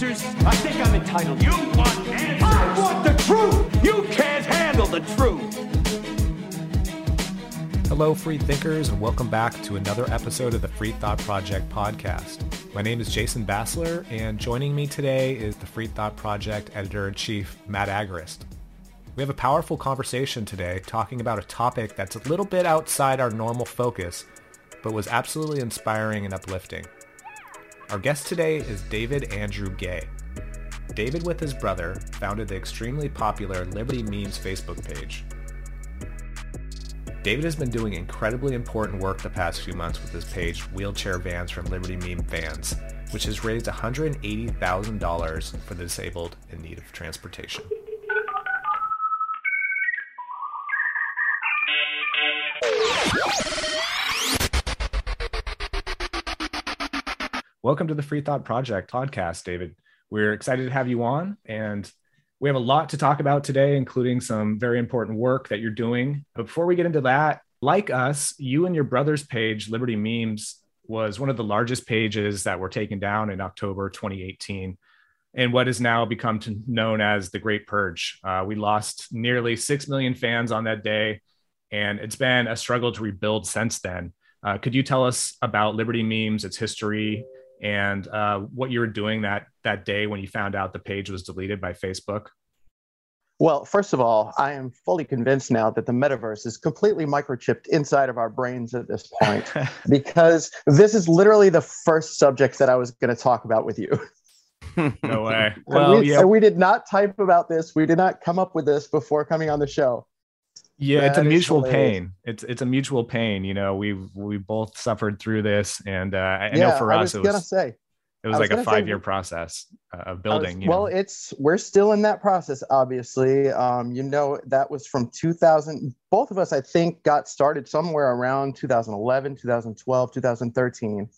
Answers? I think I'm entitled. You want answers? I want the truth! You can't handle the truth! Hello, free thinkers, and welcome back to another episode of the Free Thought Project podcast. My name is Jason Bassler, and joining me today is the Free Thought Project editor-in-chief, Matt Agorist. We have a powerful conversation today talking about a topic that's a little bit outside our normal focus, but was absolutely inspiring and uplifting. Our guest today is David Andrew Gay. David, with his brother, founded the extremely popular Liberty Memes Facebook page. David has been doing incredibly important work the past few months with his page, Wheelchair Vans from Liberty Meme Fans, which has raised $180,000 for the disabled in need of transportation. Welcome to the Free Thought Project podcast, David. We're excited to have you on, and we have a lot to talk about today, including some very important work that you're doing. But before we get into that, like us, you and your brother's page, Liberty Memes, was one of the largest pages that were taken down in October 2018 and what has now become known as the Great Purge. Uh, we lost nearly 6 million fans on that day, and it's been a struggle to rebuild since then. Uh, could you tell us about Liberty Memes, its history, and uh, what you were doing that that day when you found out the page was deleted by Facebook? Well, first of all, I am fully convinced now that the metaverse is completely microchipped inside of our brains at this point because this is literally the first subject that I was going to talk about with you. no way. Well, we, yeah. we did not type about this. We did not come up with this before coming on the show. Yeah, it's a mutual pain. It's it's a mutual pain. You know, we we both suffered through this, and uh, I, yeah, know for I us, was it was gonna say it was like a five year process uh, of building. Was, well, know. it's we're still in that process. Obviously, um, you know that was from 2000. Both of us, I think, got started somewhere around 2011, 2012, 2013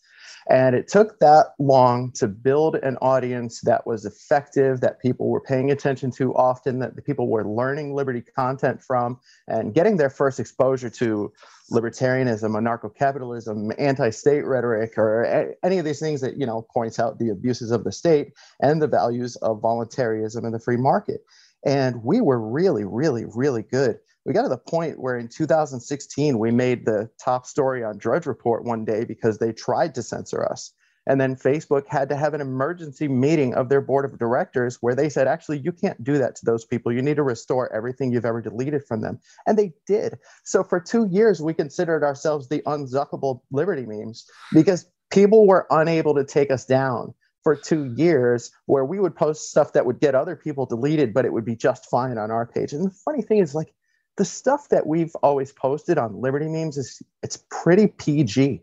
and it took that long to build an audience that was effective, that people were paying attention to often, that the people were learning liberty content from, and getting their first exposure to libertarianism, anarcho-capitalism, anti-state rhetoric, or any of these things that you know points out the abuses of the state and the values of voluntarism and the free market. And we were really, really, really good we got to the point where in 2016 we made the top story on Drudge Report one day because they tried to censor us. And then Facebook had to have an emergency meeting of their board of directors where they said, actually, you can't do that to those people. You need to restore everything you've ever deleted from them. And they did. So for two years, we considered ourselves the unzuckable liberty memes because people were unable to take us down for two years where we would post stuff that would get other people deleted, but it would be just fine on our page. And the funny thing is, like, the stuff that we've always posted on Liberty memes is it's pretty PG.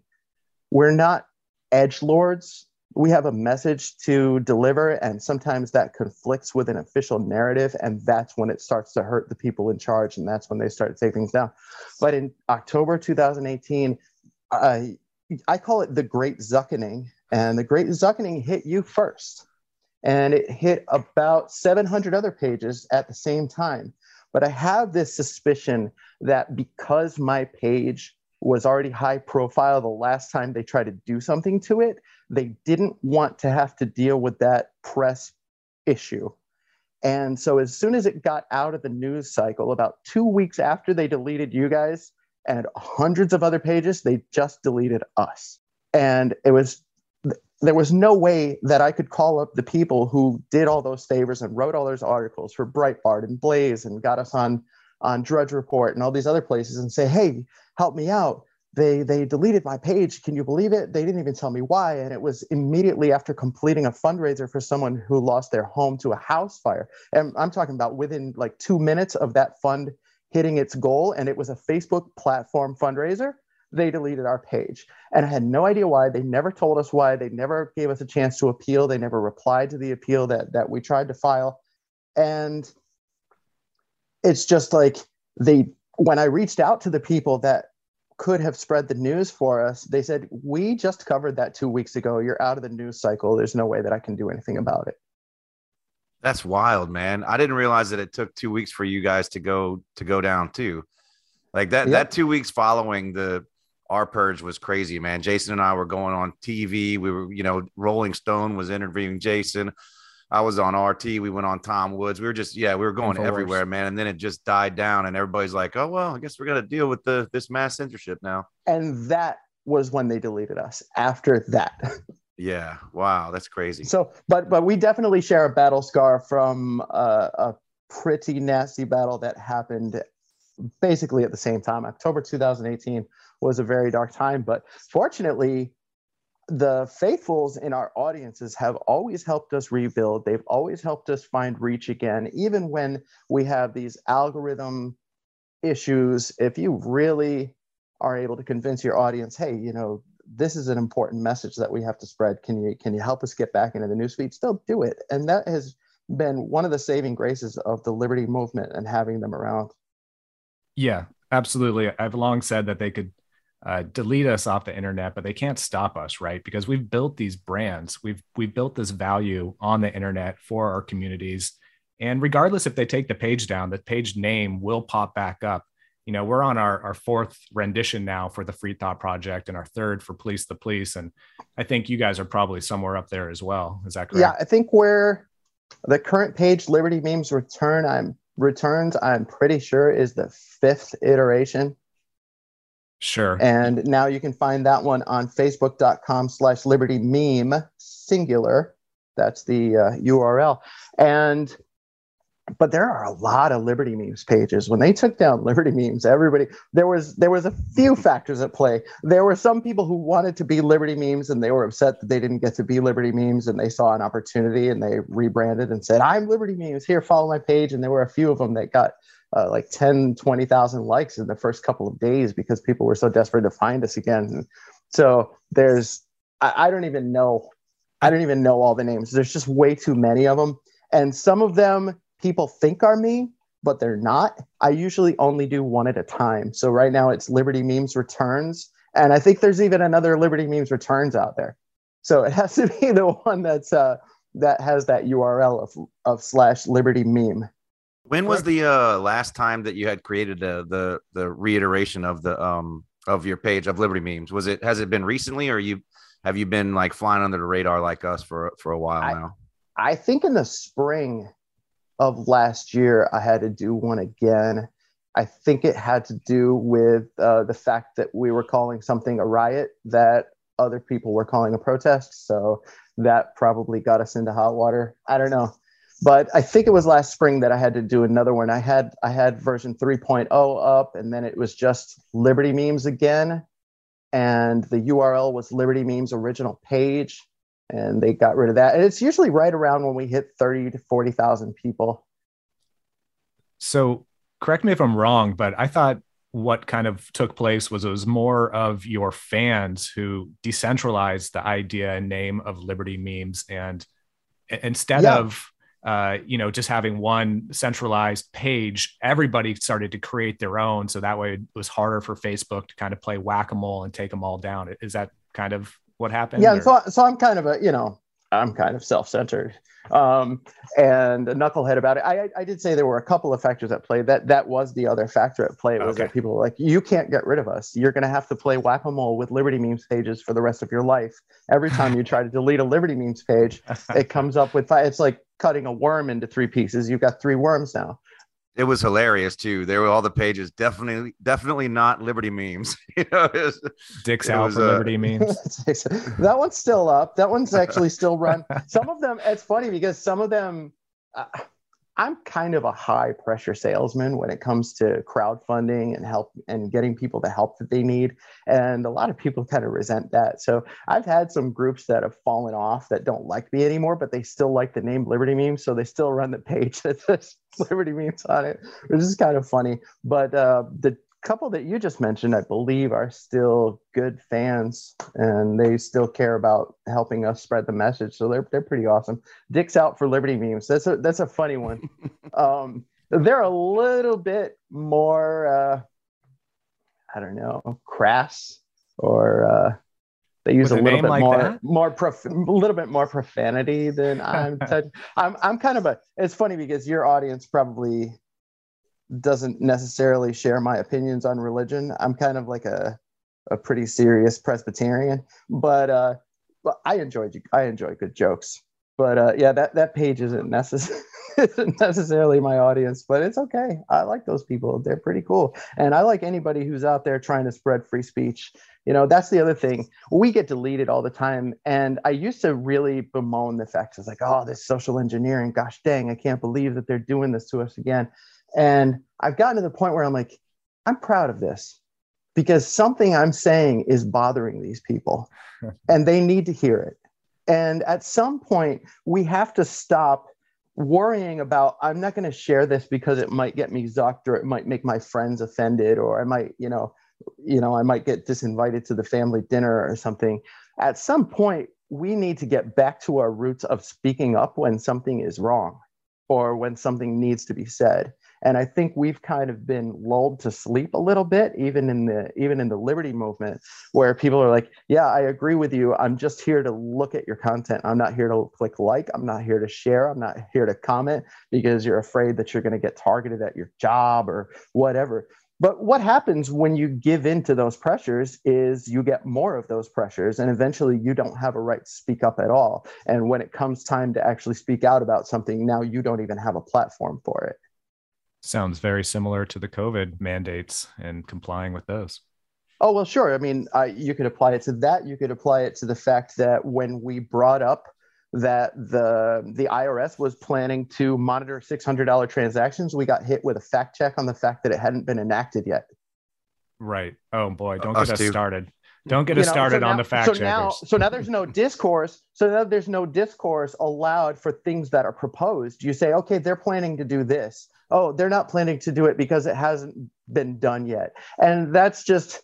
We're not edge lords. We have a message to deliver, and sometimes that conflicts with an official narrative, and that's when it starts to hurt the people in charge, and that's when they start to take things down. But in October 2018, uh, I call it the Great Zuckening, and the Great Zuckening hit you first, and it hit about 700 other pages at the same time. But I have this suspicion that because my page was already high profile the last time they tried to do something to it, they didn't want to have to deal with that press issue. And so as soon as it got out of the news cycle, about two weeks after they deleted you guys and hundreds of other pages, they just deleted us. And it was there was no way that I could call up the people who did all those favors and wrote all those articles for Breitbart and Blaze and got us on on Drudge Report and all these other places and say, "Hey, help me out." They they deleted my page. Can you believe it? They didn't even tell me why, and it was immediately after completing a fundraiser for someone who lost their home to a house fire. And I'm talking about within like 2 minutes of that fund hitting its goal and it was a Facebook platform fundraiser they deleted our page. And I had no idea why. They never told us why. They never gave us a chance to appeal. They never replied to the appeal that, that we tried to file. and it's just like they when I reached out to the people that could have spread the news for us, they said, We just covered that two weeks ago. You're out of the news cycle. There's no way that I can do anything about it. That's wild, man. I didn't realize that it took two weeks for you guys to go to go down too. Like that Yep. that two weeks following the our purge was crazy, man. Jason and I were going on TV. We were, you know, Rolling Stone was interviewing Jason. I was on RT. We went on Tom Woods. We were just, yeah, we were going everywhere, man. And then it just died down, and everybody's like, "Oh well, I guess we're gonna deal with the this mass censorship now." And that was when they deleted us after that. Yeah, wow, that's crazy. so, but but we definitely share a battle scar from uh, a pretty nasty battle that happened basically at the same time. October 2018 was a very dark time, but fortunately, the faithfuls in our audiences have always helped us rebuild. They've always helped us find reach again, even when we have these algorithm issues. If you really are able to convince your audience, hey, you know, this is an important message that we have to spread. Can you can you help us get back into the newsfeed? Still do it, and that has been one of the saving graces of the liberty movement and having them around. Yeah, absolutely. I've long said that they could uh, delete us off the internet, but they can't stop us, right? Because we've built these brands, we've we've built this value on the internet for our communities, and regardless if they take the page down, the page name will pop back up. You know, we're on our, our fourth rendition now for the Free Thought Project and our third for Police the Police. And I think you guys are probably somewhere up there as well. Is that correct? Yeah, I think where the current page Liberty Memes return I'm returns, I'm pretty sure is the fifth iteration. Sure. And now you can find that one on facebook.com slash liberty meme singular. That's the uh, URL. And but there are a lot of Liberty memes pages. When they took down Liberty memes, everybody there was there was a few factors at play. There were some people who wanted to be Liberty memes and they were upset that they didn't get to be Liberty memes and they saw an opportunity and they rebranded and said, "I'm Liberty memes. Here, follow my page." And there were a few of them that got uh, like 10, 20,000 likes in the first couple of days because people were so desperate to find us again. So there's, I, I don't even know, I don't even know all the names. There's just way too many of them. And some of them people think are me, but they're not. I usually only do one at a time. So right now it's Liberty Memes Returns. And I think there's even another Liberty Memes Returns out there. So it has to be the one that's, uh, that has that URL of, of slash Liberty Meme. When was the uh, last time that you had created uh, the the reiteration of the um of your page of Liberty memes? Was it has it been recently, or you have you been like flying under the radar like us for for a while I- now? I think in the spring of last year, I had to do one again. I think it had to do with uh, the fact that we were calling something a riot that other people were calling a protest. So that probably got us into hot water. I don't know. But I think it was last spring that I had to do another one. I had I had version 3.0 up and then it was just Liberty Memes again. And the URL was Liberty Memes original page and they got rid of that. And it's usually right around when we hit 30 to 40,000 people. So correct me if I'm wrong, but I thought what kind of took place was it was more of your fans who decentralized the idea and name of Liberty memes and instead Yeah. of uh, you know just having one centralized page everybody started to create their own so that way it was harder for facebook to kind of play whack-a-mole and take them all down is that kind of what happened yeah, or- so, so I'm kind of a, you know, I'm kind of self-centered um, and a knucklehead about it. I, I- did say there were a couple of factors at play. That that was the other factor at play was Okay. that people were like, you can't get rid of us. You're going to have to play whack-a-mole with Liberty memes pages for the rest of your life. Every time you try to delete a Liberty memes page, it comes up with it's like cutting a worm into three pieces. You've got three worms now. It was hilarious too. There were all the pages, definitely, definitely not Liberty memes. you know, it was- dicks it out was, for uh, liberty memes that one's still up. That one's actually still run. Some of them, it's funny because some of them, uh, I'm kind of a high pressure salesman when it comes to crowdfunding and help and getting people the help that they need. And a lot of people kind of resent that. So I've had some groups that have fallen off that don't like me anymore, but they still like the name Liberty Memes. So they still run the page that says Liberty Memes on it, which is kind of funny. But uh, the couple that you just mentioned, I believe, are still good fans, and they still care about helping us spread the message. So they're they're pretty awesome. Dick's out for Liberty memes. That's a that's a funny one. um, they're a little bit more, uh, I don't know, crass, or uh, they use With a little bit like more that? more prof- a little bit more profanity than I'm. touch- I'm I'm kind of a. It's funny because your audience probably doesn't necessarily share my opinions on religion. I'm kind of like a a pretty serious Presbyterian, but uh, but I enjoyed I enjoy good jokes. But uh, yeah, that that page isn't necessary. isn't necessarily my audience, but it's okay. I like those people. They're pretty cool. And I like anybody who's out there trying to spread free speech. You know, that's the other thing. We get deleted all the time. And I used to really bemoan the fact it's like, oh, this social engineering, gosh dang, I can't believe that they're doing this to us again. And I've gotten to the point where I'm like, I'm proud of this because something I'm saying is bothering these people and they need to hear it. And at some point, we have to stop worrying about i'm not going to share this because it might get me zucked or it might make my friends offended or i might you know you know i might get disinvited to the family dinner or something at some point we need to get back to our roots of speaking up when something is wrong or when something needs to be said and i think we've kind of been lulled to sleep a little bit even in the even in the liberty movement where people are like yeah i agree with you. I'm just here to look at your content. I'm not here to click like. I'm not here to share. I'm not here to comment because you're afraid that you're going to get targeted at your job or whatever. But what happens when you give in to those pressures is you get more of those pressures and eventually you don't have a right to speak up at all. And when it comes time to actually speak out about something now you don't even have a platform for it Sounds very similar to the COVID mandates and complying with those. Oh well, sure. I mean, I, you could apply it to that. You could apply it to the fact that when we brought up that the the IRS was planning to monitor six hundred dollar transactions, we got hit with a fact check on the fact that it hadn't been enacted yet. Right. Oh boy, don't Us get us too. started. Don't get You us know, so started on the fact so checkers. now, so now there's no discourse. So now there's no discourse allowed for things that are proposed. You say, okay, they're planning to do this. Oh, they're not planning to do it because it hasn't been done yet. And that's just,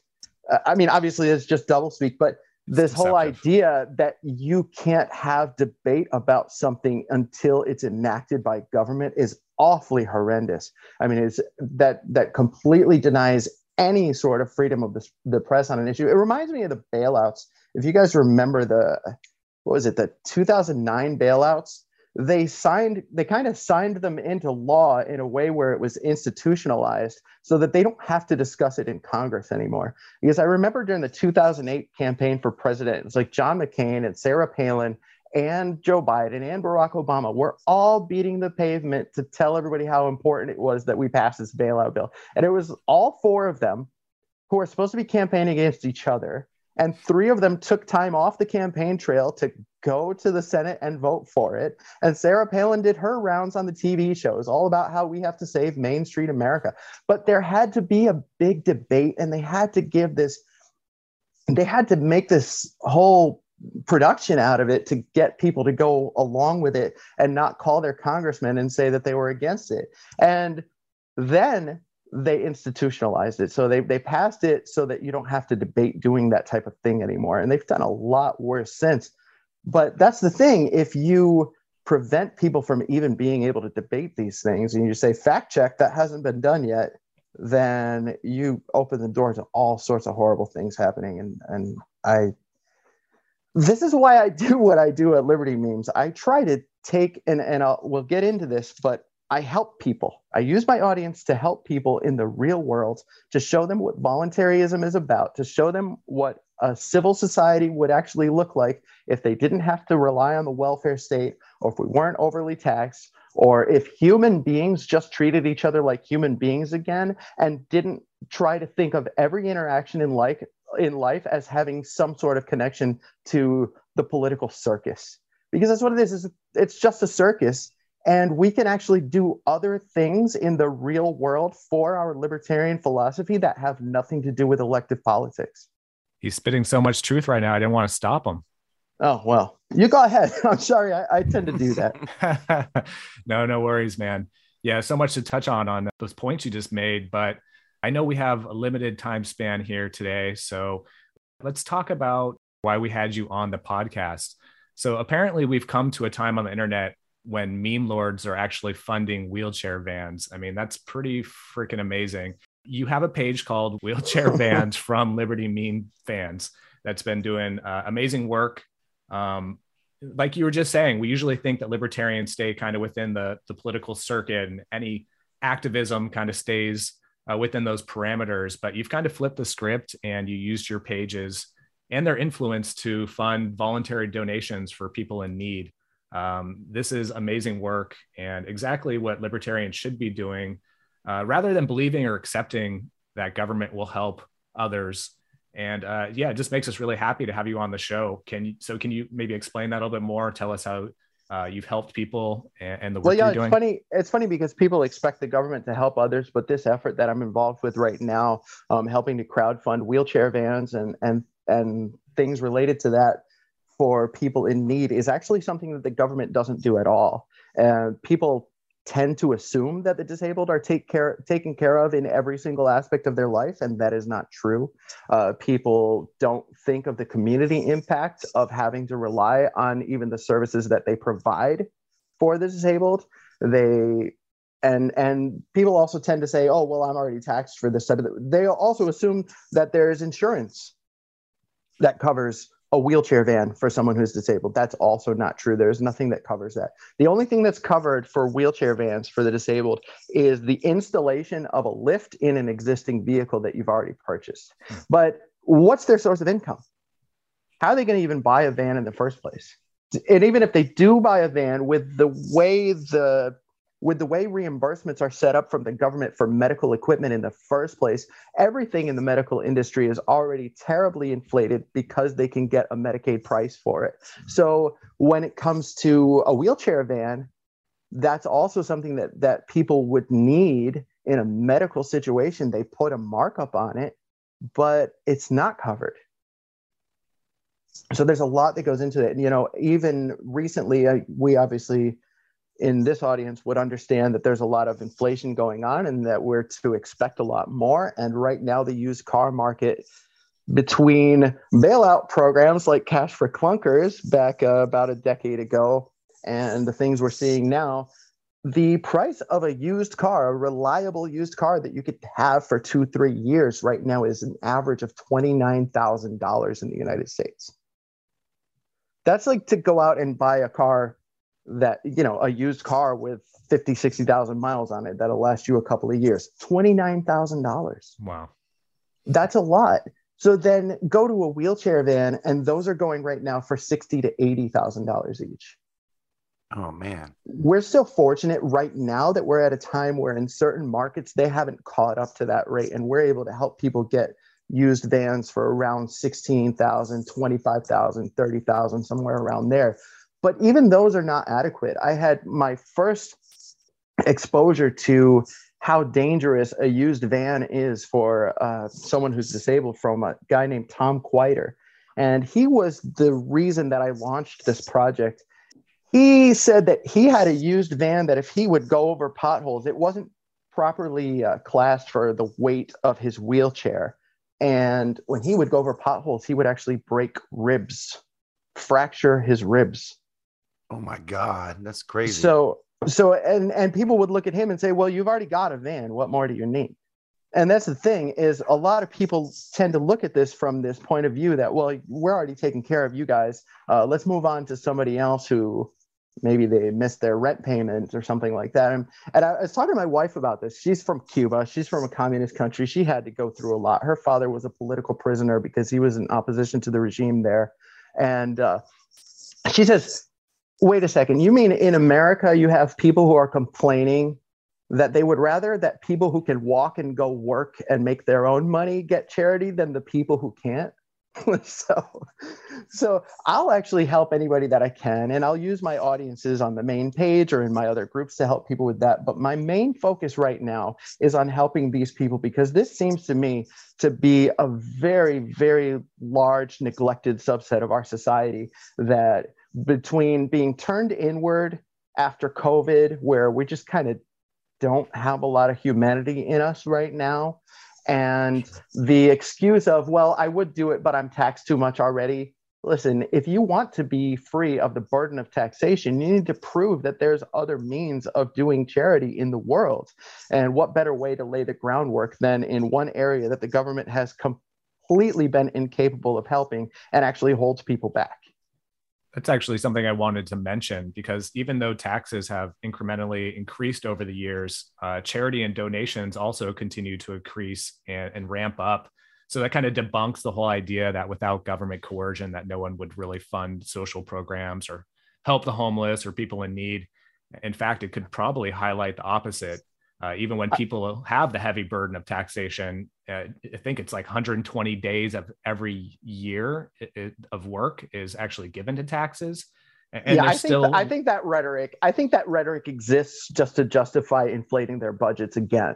uh, I mean, obviously it's just doublespeak, but this whole idea that you can't have debate about something until it's enacted by government is awfully horrendous. I mean, it's that that completely denies any sort of freedom of the, the press on an issue. It reminds me of the bailouts. If you guys remember the what was it, the 2009 bailouts, they signed they kind of signed them into law in a way where it was institutionalized so that they don't have to discuss it in Congress anymore. Because I remember during the 2008 campaign for president, it was like John McCain and Sarah Palin and Joe Biden and Barack Obama were all beating the pavement to tell everybody how important it was that we pass this bailout bill. And it was all four of them who are supposed to be campaigning against each other. And three of them took time off the campaign trail to go to the Senate and vote for it. And Sarah Palin did her rounds on the TV shows, all about how we have to save Main Street America. But there had to be a big debate, and they had to give this, they had to make this whole production out of it to get people to go along with it and not call their congressman and say that they were against it. And then they institutionalized it. So they, they passed it so that you don't have to debate doing that type of thing anymore. And they've done a lot worse since. But that's the thing. If you prevent people from even being able to debate these things and you say fact check that hasn't been done yet, then you open the door to all sorts of horrible things happening. And and I this is why I do what I do at Liberty Memes. I try to take and and I'll, we'll get into this, but I help people. I use my audience to help people in the real world to show them what voluntarism is about, to show them what a civil society would actually look like if they didn't have to rely on the welfare state or if we weren't overly taxed or if human beings just treated each other like human beings again and didn't try to think of every interaction in life in life as having some sort of connection to the political circus because that's what it is, is it's just a circus and we can actually do other things in the real world for our libertarian philosophy that have nothing to do with elective politics He's spitting so much truth right now. I didn't want to stop him. oh well you go ahead i'm sorry i, I tend to do that no, no worries, man. Yeah, so much to touch on on those points you just made, but I know we have a limited time span here today. So let's talk about why we had you on the podcast. So apparently, we've come to a time on the internet when meme lords are actually funding wheelchair vans. I mean, that's pretty freaking amazing. You have a page called Wheelchair Vans from Liberty Meme Fans that's been doing uh, amazing work. Um, like you were just saying, we usually think that libertarians stay kind of within the, the political circuit and any activism kind of stays uh, within those parameters. But you've kind of flipped the script and you used your pages and their influence to fund voluntary donations for people in need. Um, this is amazing work and exactly what libertarians should be doing uh, rather than believing or accepting that government will help others. And uh, yeah, it just makes us really happy to have you on the show. Can you, so can you maybe explain that a little bit more? Tell us how uh, you've helped people and, and the work well, yeah, you're it's funny. It's funny because people expect the government to help others, but this effort that I'm involved with right now, um, helping to crowdfund wheelchair vans and and and things related to that for people in need, is actually something that the government doesn't do at all. And people tend to assume that the disabled are take care, taken care of in every single aspect of their life, and that is not true. Uh, people don't think of the community impact of having to rely on even the services that they provide for the disabled. They and and people also tend to say, "Oh, well, I'm already taxed for this." They also assume that there is insurance that covers a wheelchair van for someone who's disabled. That's also not true. There's nothing that covers that. The only thing that's covered for wheelchair vans for the disabled is the installation of a lift in an existing vehicle that you've already purchased. Hmm. But what's their source of income? How are they going to even buy a van in the first place? And even if they do buy a van with the way the with the way reimbursements are set up from the government for medical equipment in the first place, everything in the medical industry is already terribly inflated because they can get a Medicaid price for it. So when it comes to a wheelchair van, that's also something that that people would need in a medical situation. They put a markup on it, but it's not covered. So there's a lot that goes into it. And, you know, even recently, we obviously in this audience would understand that there's a lot of inflation going on and that we're to expect a lot more. And right now, the used car market, between bailout programs like Cash for Clunkers back uh, about a decade ago and the things we're seeing now, the price of a used car, a reliable used car that you could have for two, three years right now is an average of $29,000 in the United States. That's like to go out and buy a car that you know a used car with 50 60,000 miles on it that'll last you a couple of years. $29,000 Wow. that's a lot. So then go to a wheelchair van and those are going right now for 60 to 80,000 dollars each. Oh man. we're still fortunate right now that we're at a time where in certain markets they haven't caught up to that rate and we're able to help people get used vans for around 16,000 25,000 30,000 somewhere around there but even those are not adequate. I had my first exposure to how dangerous a used van is for uh, someone who's disabled from a guy named Tom Quiter. And he was the reason that I launched this project. He said that he had a used van that if he would go over potholes, it wasn't properly uh, classed for the weight of his wheelchair. And when he would go over potholes, he would actually break ribs, fracture his ribs. Oh my God. That's crazy. So so and and people would look at him and say, "Well, you've already got a van. What more do you need?" And that's the thing is a lot of people tend to look at this from this point of view that, well, we're already taking care of you guys. Uh, let's move on to somebody else who maybe they missed their rent payment or something like that. And, and I was talking to my wife about this. She's from Cuba. She's from a communist country. She had to go through a lot. Her father was a political prisoner because he was in opposition to the regime there. And uh, she says, wait a second, you mean in America you have people who are complaining that they would rather that people who can walk and go work and make their own money get charity than the people who can't? so so I'll actually help anybody that I can and I'll use my audiences on the main page or in my other groups to help people with that but my main focus right now is on helping these people because this seems to me to be a very very large neglected subset of our society that between being turned inward after COVID, where we just kind of don't have a lot of humanity in us right now, And the excuse of, well, I would do it, but I'm taxed too much already. Listen, if you want to be free of the burden of taxation, you need to prove that there's other means of doing charity in the world. And what better way to lay the groundwork than in one area that the government has completely been incapable of helping and actually holds people back? That's actually something I wanted to mention because even though taxes have incrementally increased over the years, uh, charity and donations also continue to increase and, and ramp up. So that kind of debunks the whole idea that without government coercion, that no one would really fund social programs or help the homeless or people in need. In fact, it could probably highlight the opposite. Uh, even when people have the heavy burden of taxation, uh, I think it's like 120 days of every year of work is actually given to taxes. And yeah, I think, still... I think that rhetoric, I think that rhetoric exists just to justify inflating their budgets again.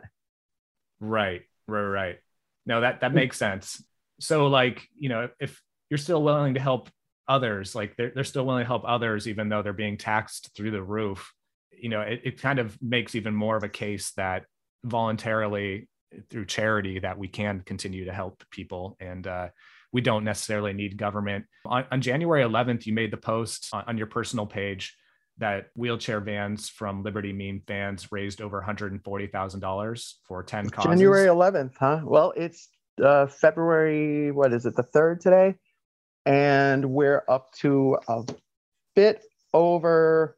Right, right, right. No, that that makes sense. So, like, you know, if you're still willing to help others, like they're they're still willing to help others, even though they're being taxed through the roof. You know, it, it kind of makes even more of a case that voluntarily through charity that we can continue to help people. And uh, we don't necessarily need government. On, on, january 11th you made the post on, on, your personal page that wheelchair vans from liberty meme fans raised over $140000 for 10 causes. January 11th huh? Well it's uh, february what is it the third today? And we're up to a bit over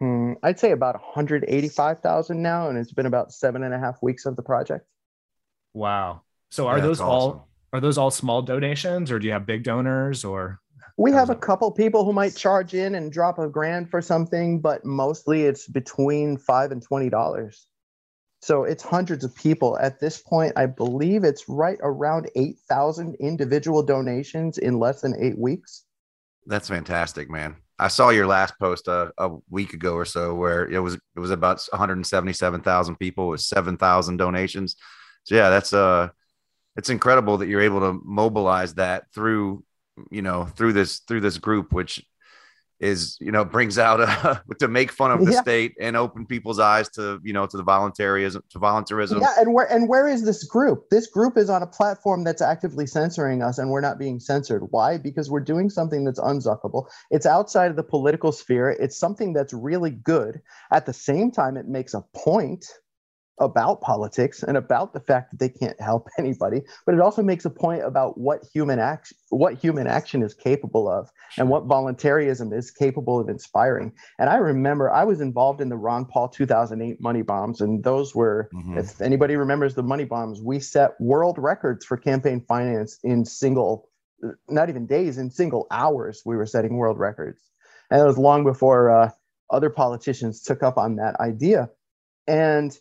Hmm, I'd say about 185,000 now, and it's been about seven and a half weeks of the project. Wow. So are yeah, those all are those all small donations, or do you have big donors, or? We have a couple people who might charge in and drop a grand for something, but mostly it's between five and twenty dollars. So it's hundreds of people at this point. I believe it's right around eight thousand individual donations in less than eight weeks. That's fantastic, man. I saw your last post a, uh, a week ago or so where it was it was about 177,000 people with 7,000 donations. So yeah, that's uh it's incredible that you're able to mobilize that through you know through this through this group which is you know brings out a, to make fun of the yeah. state and open people's eyes to you know to the voluntarism to voluntarism. Yeah and where and where is this group? This group is on a platform that's actively censoring us and we're not being censored. Why? Because we're doing something that's unzuckable. It's outside of the political sphere. It's something that's really good. At the same time it makes a point about politics and about the fact that they can't help anybody but it also makes a point about what human action what human action is capable of and what voluntarism is capable of inspiring. And i remember i was involved in the ron paul 2008 money bombs and those were mm-hmm. if anybody remembers the money bombs we set world records for campaign finance in single not even days in single hours we were setting world records. And it was long before uh, other politicians took up on that idea. And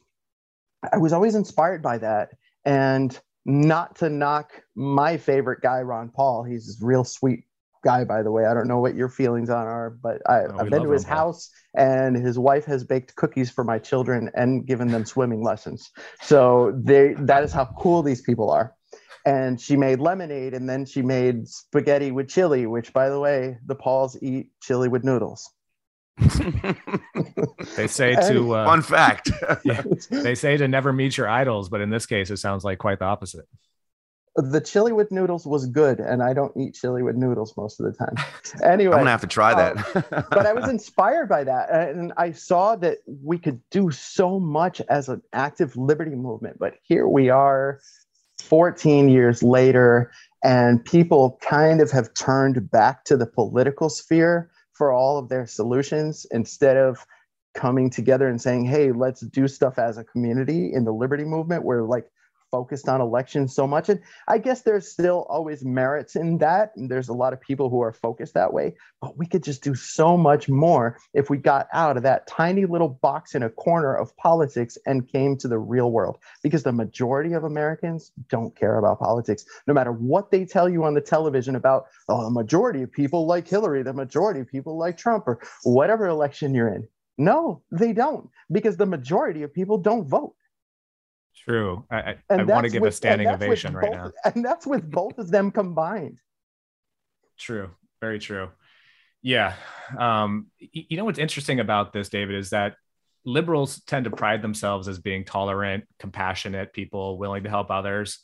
I was always inspired by that. And not to knock my favorite guy, Ron Paul. He's a real sweet guy, by the way. I don't know what your feelings on are, but I, have oh, been to his house and his wife has baked cookies for my children and given them swimming lessons. So they that is how cool these people are. And she made lemonade and then she made spaghetti with chili, which by the way, the Pauls eat chili with noodles. They say to uh, fun fact. yeah, they say to never meet your idols, but in this case, it sounds like quite the opposite. The chili with noodles was good, and I don't eat chili with noodles most of the time. Anyway, I'm gonna have to try that. uh, but I was inspired by that, and I saw that we could do so much as an active liberty movement. But here we are, 14 years later, and people kind of have turned back to the political sphere for all of their solutions instead of coming together and saying, hey, let's do stuff as a community in the liberty movement. We're like focused on elections so much. And I guess there's still always merits in that. And there's a lot of people who are focused that way, but we could just do so much more if we got out of that tiny little box in a corner of politics and came to the real world. Because the majority of Americans don't care about politics, no matter what they tell you on the television about, oh, the majority of people like Hillary, the majority of people like Trump, or whatever election you're in. No, they don't, because the majority of people don't vote. True. I, I, I want to give with, a standing ovation right both, now. And that's with both of them combined. True. Very true. Yeah. Um, you know what's interesting about this, David, is that liberals tend to pride themselves as being tolerant, compassionate people, willing to help others.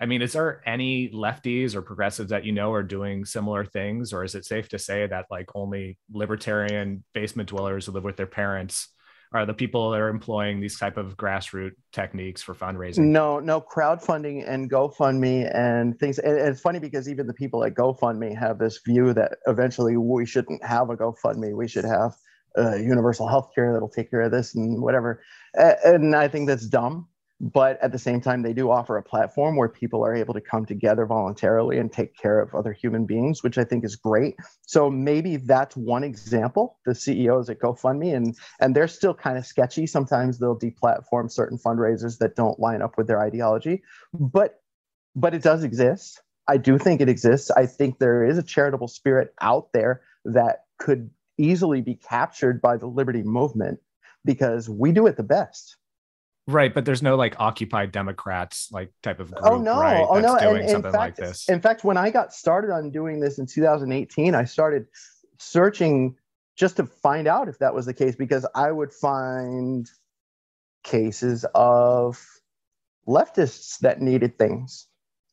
I mean, is there any lefties or progressives that you know are doing similar things, or is it safe to say that like only libertarian basement dwellers who live with their parents are the people that are employing these type of grassroots techniques for fundraising? No, no, crowdfunding and GoFundMe and things. And it's funny because even the people at GoFundMe have this view that eventually we shouldn't have a GoFundMe. We should have uh, universal health care that'll take care of this and whatever. And I think that's dumb but at the same time they do offer a platform where people are able to come together voluntarily and take care of other human beings which i think is great. So maybe that's one example. The ceos at gofundme and and they're still kind of sketchy. Sometimes they'll deplatform certain fundraisers that don't line up with their ideology but but it does exist. I do think it exists. I think there is a charitable spirit out there that could easily be captured by the liberty movement because we do it the best Right, but there's no like occupied Democrats like type of oh, group, oh no, right, oh no, doing and, something in like fact, this. in fact, when I got started on doing this in 2018, I started searching just to find out if that was the case because I would find cases of leftists that needed things,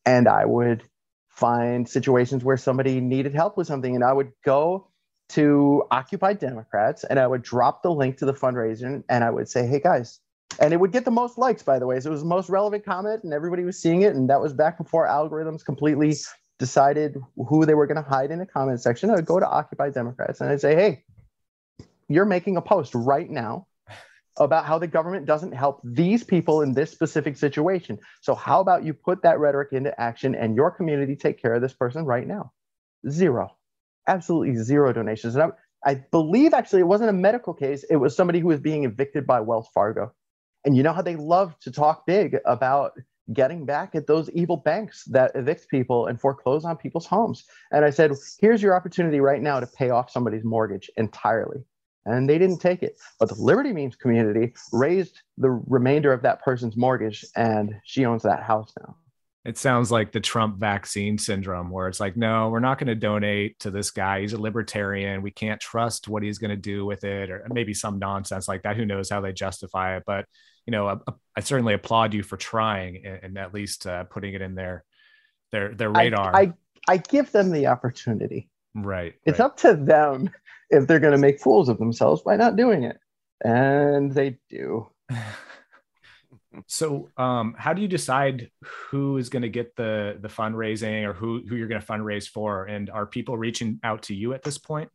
and I would find situations where somebody needed help with something, and I would go to Occupy Democrats and I would drop the link to the fundraiser and I would say, "Hey guys." And it would get the most likes by the way. So it was the most relevant comment and everybody was seeing it. And that was back before algorithms completely decided who they were going to hide in the comment section. I would go to occupy democrats and i'd say hey you're making a post right now about how the government doesn't help these people in this specific situation. So how about you put that rhetoric into action and your community take care of this person right now? Zero. Absolutely zero donations. And I, I believe actually it wasn't a medical case. It was somebody who was being evicted by wells fargo and you know how they love to talk big about getting back at those evil banks that evict people and foreclose on people's homes. And I said, here's your opportunity right now to pay off somebody's mortgage entirely. And they didn't take it. But the Liberty Memes community raised the remainder of that person's mortgage, and she owns that house now. It sounds like the Trump vaccine syndrome, where it's like, no, we're not going to donate to this guy. He's a libertarian. We can't trust what he's going to do with it, or maybe some nonsense like that. Who knows how they justify it? But you know, I, I certainly applaud you for trying and, and at least uh, putting it in their their their radar. I, I, I give them the opportunity. Right. It's right. up to them if they're going to make fools of themselves by not doing it, and they do. so, um, how do you decide who is going to get the the fundraising or who who you're going to fundraise for? And are people reaching out to you at this point?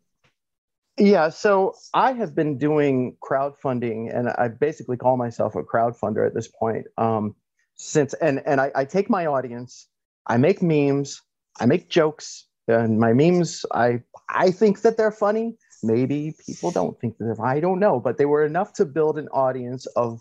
Yeah, so I have been doing crowdfunding, and I basically call myself a crowdfunder at this point. Um, since and and I, I take my audience, I make memes, I make jokes, and my memes, I I think that they're funny. Maybe people don't think that they're. I don't know, but they were enough to build an audience of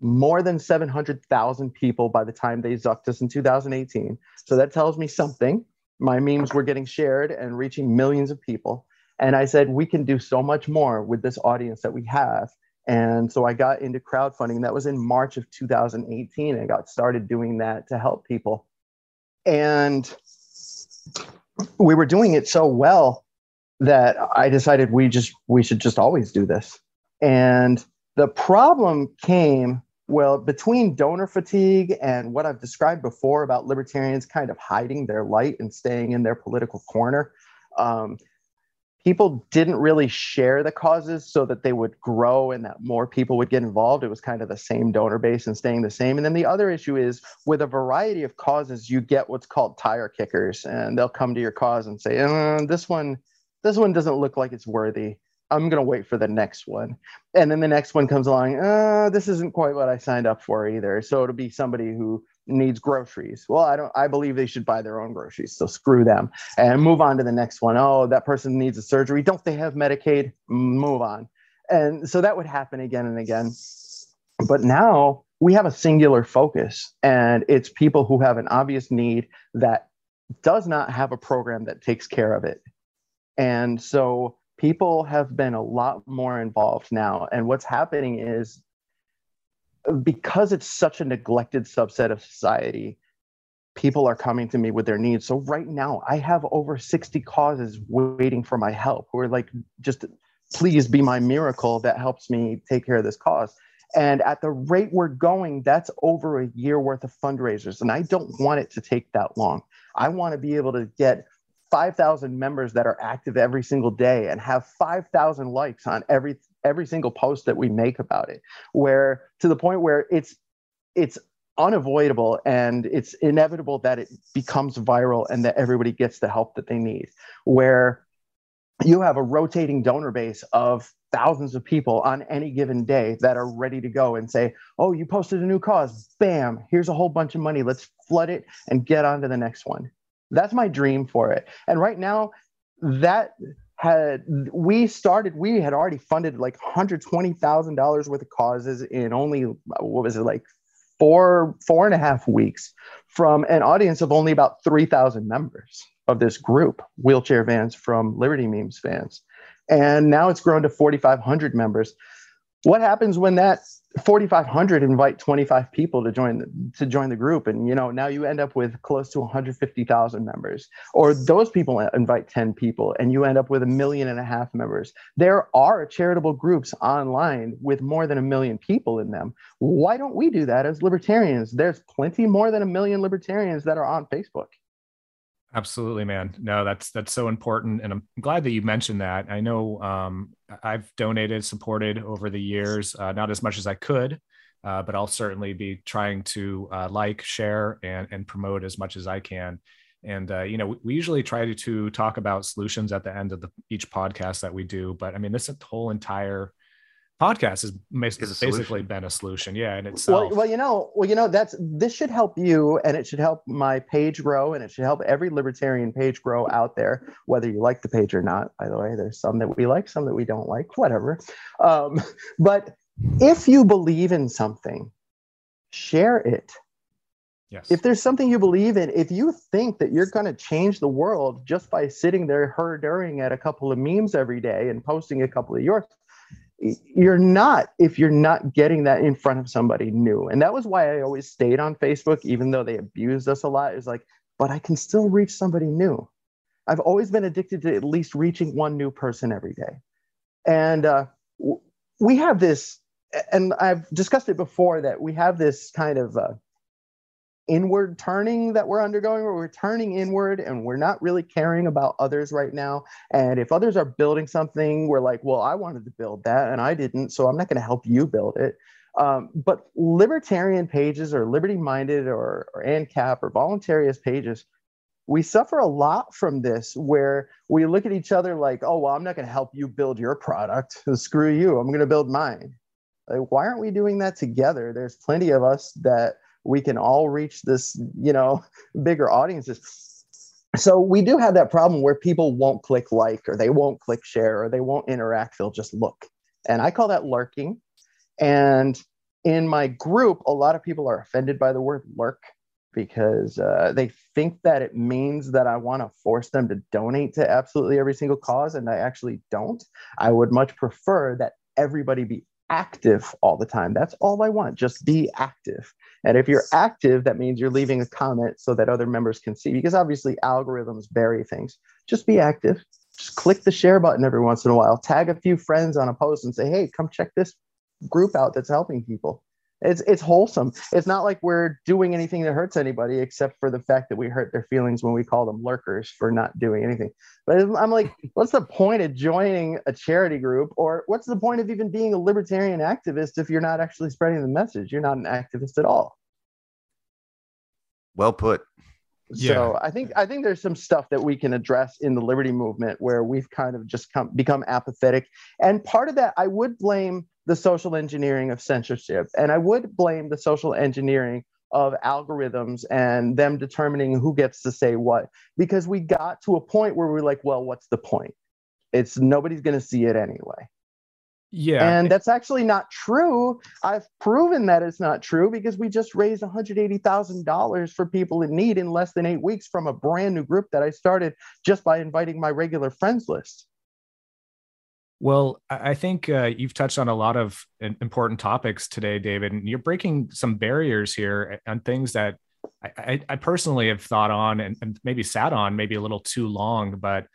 more than 700,000 people by the time they zucked us in 2018. So that tells me something. My memes were getting shared and reaching millions of people. And I said, we can do so much more with this audience that we have. And so I got into crowdfunding. That was in March of 2018. I got started doing that to help people. And we were doing it so well that I decided we just we should just always do this. And the problem came well between donor fatigue and what I've described before about libertarians kind of hiding their light and staying in their political corner. Um, people didn't really share the causes so that they would grow and that more people would get involved. It was kind of the same donor base and staying the same. And then the other issue is with a variety of causes, you get what's called tire kickers, and they'll come to your cause and say, uh, "This one, this one doesn't look like it's worthy." I'm going to wait for the next one. And then the next one comes along, uh, this isn't quite what I signed up for either. So it'll be somebody who needs groceries. Well, I don't I believe they should buy their own groceries. So screw them and move on to the next one. Oh, that person needs a surgery. Don't they have Medicaid? Move on. And so that would happen again and again. But now we have a singular focus and it's people who have an obvious need that does not have a program that takes care of it. And so people have been a lot more involved now. And what's happening is because it's such a neglected subset of society, people are coming to me with their needs. So right now, I have over 60 causes waiting for my help who are like just please be my miracle that helps me take care of this cause. And at the rate we're going, that's over a year worth of fundraisers. And I don't want it to take that long. I want to be able to get 5,000 members that are active every single day and have 5,000 likes on every every single post that we make about it where to the point where it's it's unavoidable and it's inevitable that it becomes viral and that everybody gets the help that they need where you have a rotating donor base of thousands of people on any given day that are ready to go and say oh you posted a new cause. Bam. Here's a whole bunch of money. Let's flood it and get on to the next one that's my dream for it. And right now, that had we started, we had already funded like $120,000 worth of causes in only what was it like four four and a half weeks from an audience of only about 3,000 members of this group, wheelchair vans from Liberty Memes fans. And now it's grown to 4,500 members. What happens when that 4500 invite 25 people to join the, to join the group? And you know now you end up with close to 150,000 members or those people invite 10 people and you end up with a million and a half members. There are charitable groups online with more than a million people in them. Why don't we do that as libertarians? There's plenty more than a million libertarians that are on Facebook Absolutely, man. No, that's that's so important, and I'm glad that you mentioned that. I know um, I've donated, supported over the years, uh, not as much as I could, uh, but I'll certainly be trying to uh, like, share, and and promote as much as I can. And uh, you know, we usually try to, to talk about solutions at the end of the, each podcast that we do. But I mean, this whole entire podcast has basically been a solution. Yeah and it's well, well you know well you know that's this should help you and it should help my page grow and it should help every libertarian page grow out there whether you like the page or not by the way. There's some that we like some that we don't like whatever. Um, but if you believe in something share it. Yes. If there's something you believe in, if you think that you're going to change the world just by sitting there herdering at a couple of memes every day and posting a couple of yours, you're not if you're not getting that in front of somebody new. And that was why i always stayed on facebook even though they abused us a lot. Is like but i can still reach somebody new. I've always been addicted to at least reaching one new person every day. And uh, we have this and i've discussed it before that we have this kind of uh, inward turning that we're undergoing where we're turning inward and we're not really caring about others right now. And if others are building something we're like well i wanted to build that and i didn't so i'm not going to help you build it. Um, but libertarian pages or liberty minded or, or ancap or voluntarist pages we suffer a lot from this where we look at each other like oh well i'm not going to help you build your product. Screw you. I'm going to build mine. Like why aren't we doing that together? There's plenty of us that we can all reach this you know bigger audiences so we do have that problem where people won't click like or they won't click share or they won't interact they'll just look and i call that lurking and in my group a lot of people are offended by the word lurk because uh, they think that it means that i want to force them to donate to absolutely every single cause and i actually don't i would much prefer that everybody be active all the time. That's all I want. Just be active. And if you're active, that means you're leaving a comment so that other members can see, because obviously algorithms vary things. Just be active. Just click the share button every once in a while. Tag a few friends on a post and say, hey, come check this group out that's helping people. It's it's wholesome. It's not like we're doing anything that hurts anybody, except for the fact that we hurt their feelings when we call them lurkers for not doing anything. But I'm like, what's the point of joining a charity group, or what's the point of even being a libertarian activist if you're not actually spreading the message? You're not an activist at all. Well put. So yeah. I think I think there's some stuff that we can address in the liberty movement where we've kind of just come become apathetic. And part of that I would blame the social engineering of censorship. And I would blame the social engineering of algorithms and them determining who gets to say what because we got to a point where we're like well what's the point? It's nobody's going to see it anyway. Yeah. And that's actually not true. I've proven that it's not true because we just raised $180000 for people in need in less than eight weeks from a brand new group that i started just by inviting my regular friends list well, I think uh, you've touched on a lot of important topics today, David, and you're breaking some barriers here on things that I, I personally have thought on and, and, maybe sat on maybe a little too long. But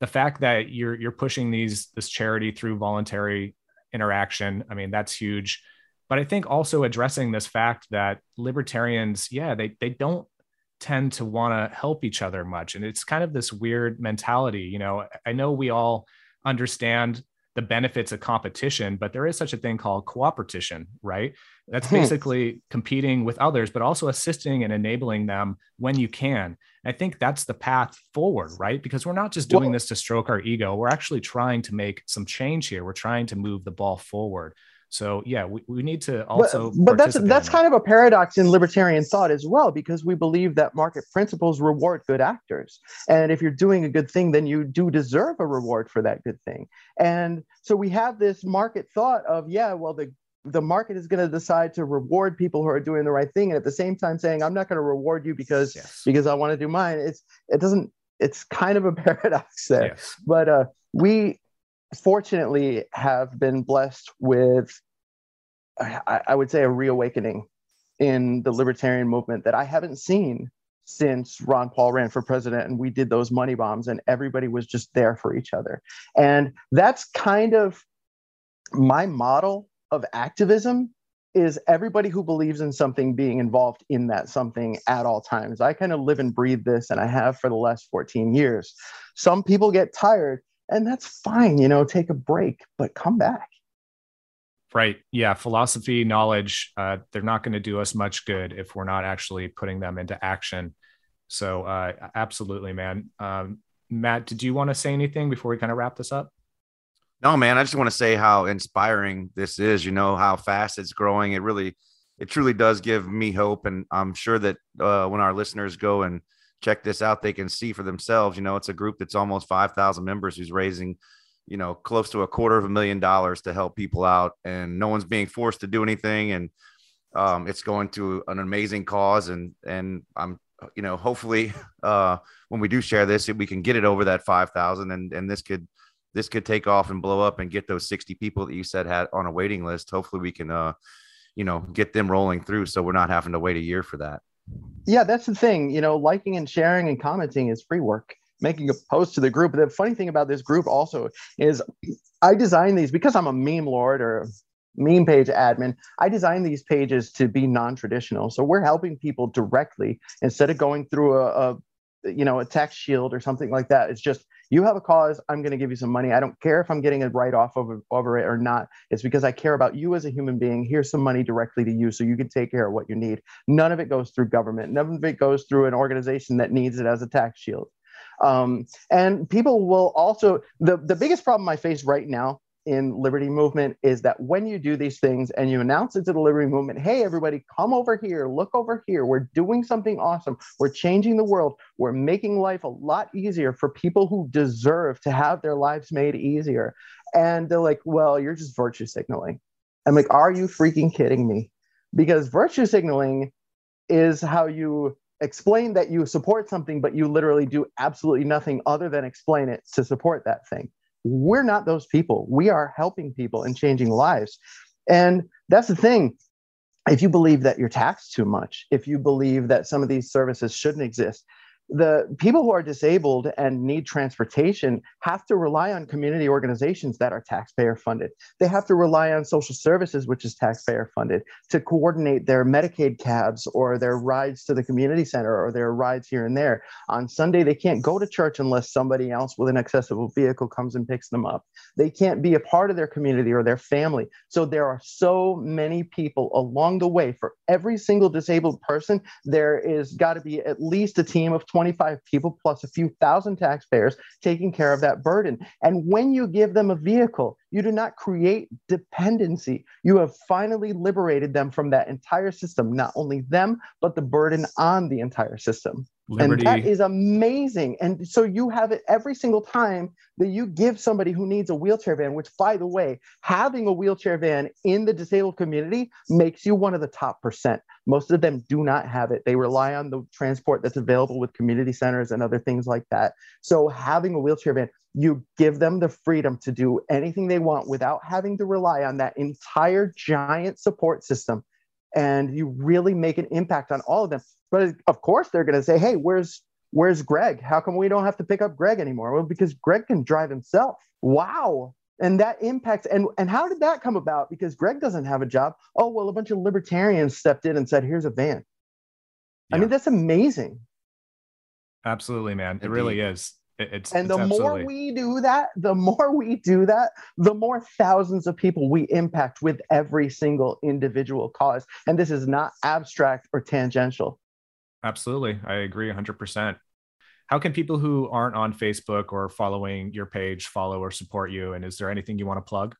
the fact that you're you're pushing these this charity through voluntary interaction, I mean, that's huge. But I think also addressing this fact that libertarians, yeah, they they don't tend to want to help each other much. And it's kind of this weird mentality. You know, I know we all understand the benefits of competition, but there is such a thing called cooperation, right? That's hmm. basically competing with others, but also assisting and enabling them when you can. I think that's the path forward, right? Because we're not just doing well, this to stroke our ego. We're actually trying to make some change here. We're trying to move the ball forward. So yeah, we, we need to also. But, but that's that's kind of a paradox in libertarian thought as well, because we believe that market principles reward good actors, and if you're doing a good thing, then you do deserve a reward for that good thing. And so we have this market thought of yeah, well the the market is going to decide to reward people who are doing the right thing, and at the same time saying I'm not going to reward you because yes. because I want to do mine. It's it doesn't. It's kind of a paradox there, yes. but uh, we fortunately have been blessed with, I, I would say, a reawakening in the libertarian movement that I haven't seen since Ron Paul ran for president and we did those money bombs and everybody was just there for each other. And that's kind of my model of activism is everybody who believes in something being involved in that something at all times. I kind of live and breathe this and I have for the last 14 years. Some people get tired and that's fine you know take a break but come back. Right. Yeah philosophy knowledge uh, they're not going to do us much good if we're not actually putting them into action. So uh, absolutely man. Um, matt did you want to say anything before we kind of wrap this up? No man i just want to say how inspiring this is you know how fast it's growing. It really it truly does give me hope and i'm sure that uh, when our listeners go and check this out, they can see for themselves. You know, it's a group that's almost 5,000 members who's raising, you know, close to a quarter of a million dollars to help people out, and no one's being forced to do anything. And um, it's going to an amazing cause. And, and I'm, you know, hopefully uh, when we do share this, we can get it over that 5,000 and, and this could, this could take off and blow up and get those 60 people that you said had on a waiting list. Hopefully we can, uh, you know, get them rolling through. So we're not having to wait a year for that yeah that's the thing you know liking and sharing and commenting is free work making a post to the group. The funny thing about this group also is i design these because i'm a meme lord or meme page admin i design these pages to be non-traditional. So we're helping people directly instead of going through a, a you know a tax shield or something like that it's just you have a cause i'm going to give you some money. I don't care if i'm getting a write-off over, over it or not. It's because i care about you as a human being. Here's some money directly to you so you can take care of what you need. None of it goes through government. None of it goes through an organization that needs it as a tax shield. Um, and people will also the, the biggest problem i face right now in liberty movement is that when you do these things and you announce it to the liberty movement hey everybody come over here look over here. We're doing something awesome. We're changing the world. We're making life a lot easier for people who deserve to have their lives made easier. And they're like well you're just virtue signaling. I'm like are you freaking kidding me? Because virtue signaling is how you explain that you support something but you literally do absolutely nothing other than explain it to support that thing we're not those people. We are helping people and changing lives. And that's the thing. If you believe that you're taxed too much, if you believe that some of these services shouldn't exist, the people who are disabled and need transportation have to rely on community organizations that are taxpayer funded. They have to rely on social services, which is taxpayer funded, to coordinate their Medicaid cabs or their rides to the community center or their rides here and there. On Sunday, they can't go to church unless somebody else with an accessible vehicle comes and picks them up. They can't be a part of their community or their family. So there are so many people along the way. For every single disabled person, there is got to be at least a team of 20 25 people plus a few thousand taxpayers taking care of that burden. And when you give them a vehicle, you do not create dependency. You have finally liberated them from that entire system, not only them, but the burden on the entire system. Liberty. And that is amazing. And so you have it every single time that you give somebody who needs a wheelchair van, which, by the way, having a wheelchair van in the disabled community makes you one of the top percent. Most of them do not have it. They rely on the transport that's available with community centers and other things like that. So having a wheelchair van, you give them the freedom to do anything they want without having to rely on that entire giant support system and you really make an impact on all of them but of course they're going to say hey where's Where's Greg? How come we don't have to pick up Greg anymore? Well, because Greg can drive himself. Wow. And that impacts and and how did that come about? Because Greg doesn't have a job. Oh, well, a bunch of libertarians stepped in and said, here's a van. I mean, that's amazing. Absolutely, man. It really is. It- it's And it's the more absolutely- we do that, the more we do that, the more thousands of people we impact with every single individual cause. And this is not abstract or tangential. Absolutely. I agree 100%. How can people who aren't on Facebook or following your page follow or support you? And is there anything you want to plug?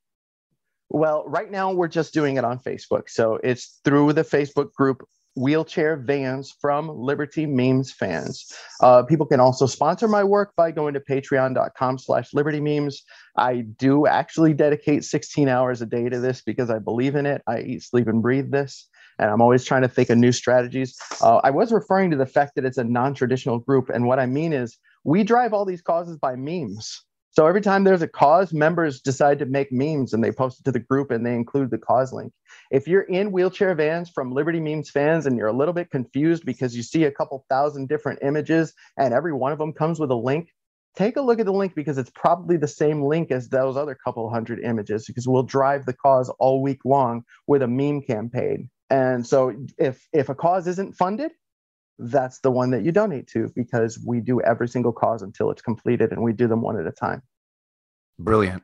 Well, right now we're just doing it on Facebook. So it's through the Facebook group Wheelchair Vans from Liberty Memes Fans. Uh, people can also sponsor my work by going to patreon.com slash liberty memes. I do actually dedicate 16 hours a day to this because I believe in it. I eat, sleep, and breathe this. And I'm always trying to think of new strategies. Uh, I was referring to the fact that it's a non traditional group. And what I mean is, we drive all these causes by memes. So every time there's a cause, members decide to make memes and they post it to the group and they include the cause link. If you're in wheelchair vans from Liberty Memes fans and you're a little bit confused because you see a couple thousand different images and every one of them comes with a link, take a look at the link because it's probably the same link as those other couple hundred images because we'll drive the cause all week long with a meme campaign. And so if if a cause isn't funded, that's the one that you donate to because we do every single cause until it's completed and we do them one at a time. Brilliant.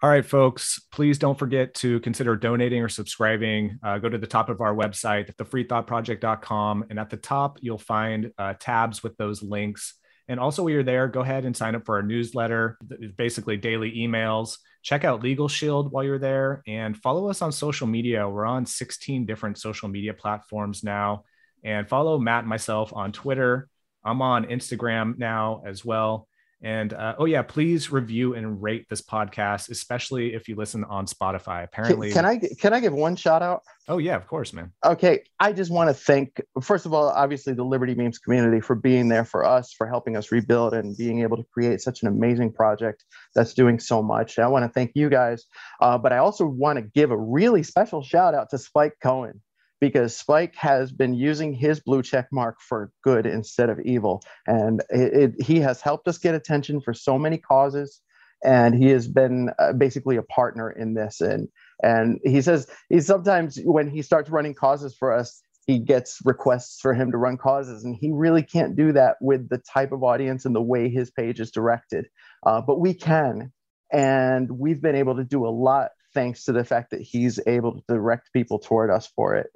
All right, folks, please don't forget to consider donating or subscribing. Uh, go to the top of our website, thefreethoughtproject.com. And at the top, you'll find uh, tabs with those links. And also, while you're there, go ahead and sign up for our newsletter. It's basically daily emails. Check out Legal Shield while you're there and follow us on social media. We're on 16 different social media platforms now. And follow Matt and myself on Twitter. I'm on Instagram now as well. And uh, oh yeah, please review and rate this podcast, especially if you listen on Spotify. Apparently, can I can I give one shout out? Oh yeah, of course, man. Okay, I just want to thank first of all, obviously the Liberty Memes community for being there for us, for helping us rebuild and being able to create such an amazing project that's doing so much. I want to thank you guys, uh, but I also want to give a really special shout out to Spike Cohen because Spike has been using his blue check mark for good instead of evil, and it, it, he has helped us get attention for so many causes, and he has been uh, basically a partner in this. And and he says he sometimes when he starts running causes for us, he gets requests for him to run causes, and he really can't do that with the type of audience and the way his page is directed. Uh, but we can, and we've been able to do a lot thanks to the fact that he's able to direct people toward us for it.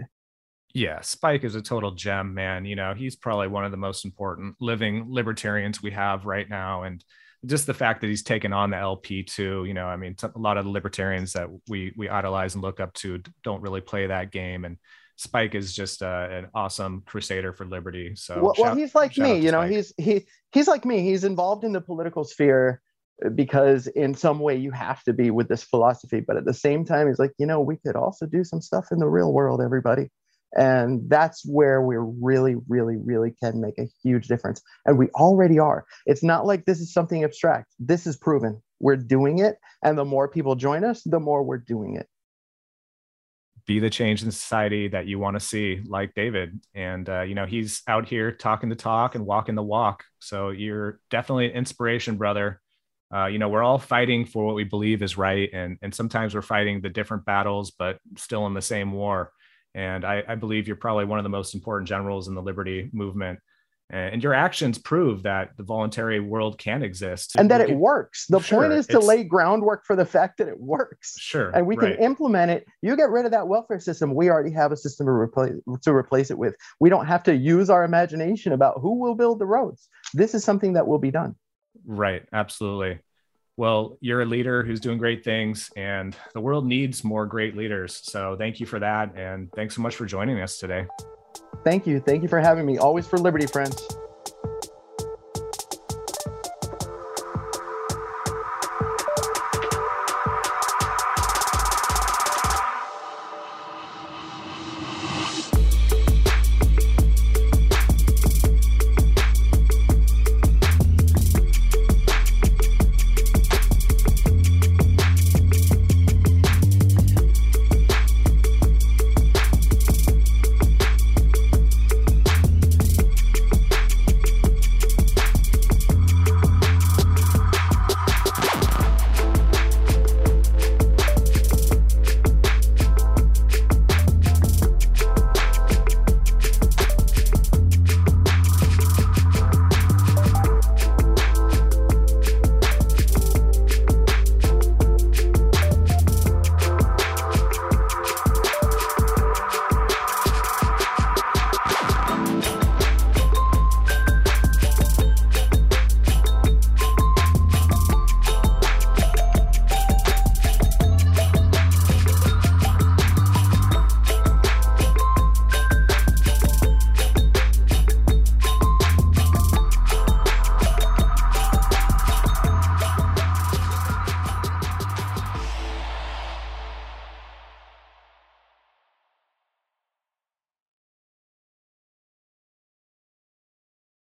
Yeah, Spike is a total gem, man. You know, he's probably one of the most important living libertarians we have right now. And just the fact that he's taken on the LP too, you know, I mean, a lot of the libertarians that we we idolize and look up to don't really play that game. And Spike is just uh, an awesome crusader for liberty. So, well, well he's like me, you know, Spike. he's he he's like me. He's involved in the political sphere because in some way you have to be with this philosophy, but at the same time, he's like, you know, we could also do some stuff in the real world, everybody. And that's where we really, really, really can make a huge difference. And we already are. It's not like this is something abstract. This is proven. We're doing it. And the more people join us, the more we're doing it. be the change in society that you want to see like david and uh, you know he's out here talking the talk and walking the walk so you're definitely an inspiration brother uh, you know we're all fighting for what we believe is right and and sometimes we're fighting the different battles but still in the same war and I, I believe you're probably one of the most important generals in the liberty movement and your actions prove that the voluntary world can exist And that it works. The Sure, point is to lay groundwork for the fact that it works. sure and we can implement it. You get rid of that welfare system. We already have a system to replace to replace it with. We don't have to use our imagination about who will build the roads. This is something that will be done. Right. Absolutely. Well, you're a leader who's doing great things, and the world needs more great leaders. So thank you for that. And thanks so much for joining us today. Thank you. Thank you for having me. Always for liberty, friends.